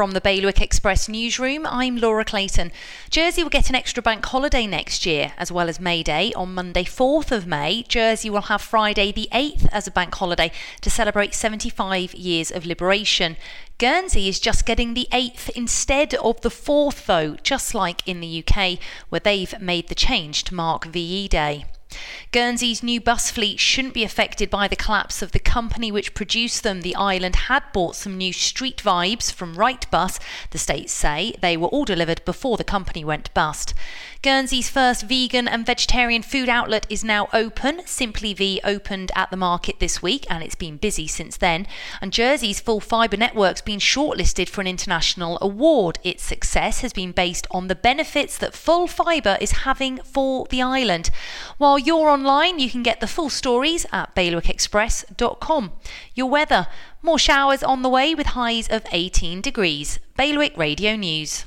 From the Bailiwick Express newsroom, I'm Laura Clayton. Jersey will get an extra bank holiday next year, as well as May Day on Monday, 4th of May. Jersey will have Friday, the 8th, as a bank holiday to celebrate 75 years of liberation. Guernsey is just getting the 8th instead of the 4th, though, just like in the UK, where they've made the change to mark VE Day. Guernsey's new bus fleet shouldn't be affected by the collapse of the company which produced them. The island had bought some new street vibes from Wrightbus. The states say they were all delivered before the company went bust. Guernsey's first vegan and vegetarian food outlet is now open. Simply V opened at the market this week and it's been busy since then. And Jersey's full fibre network's been shortlisted for an international award. Its success has been based on the benefits that full fibre is having for the island. While you're online, you can get the full stories at bailiwickexpress.com. Your weather more showers on the way with highs of 18 degrees. Bailiwick Radio News.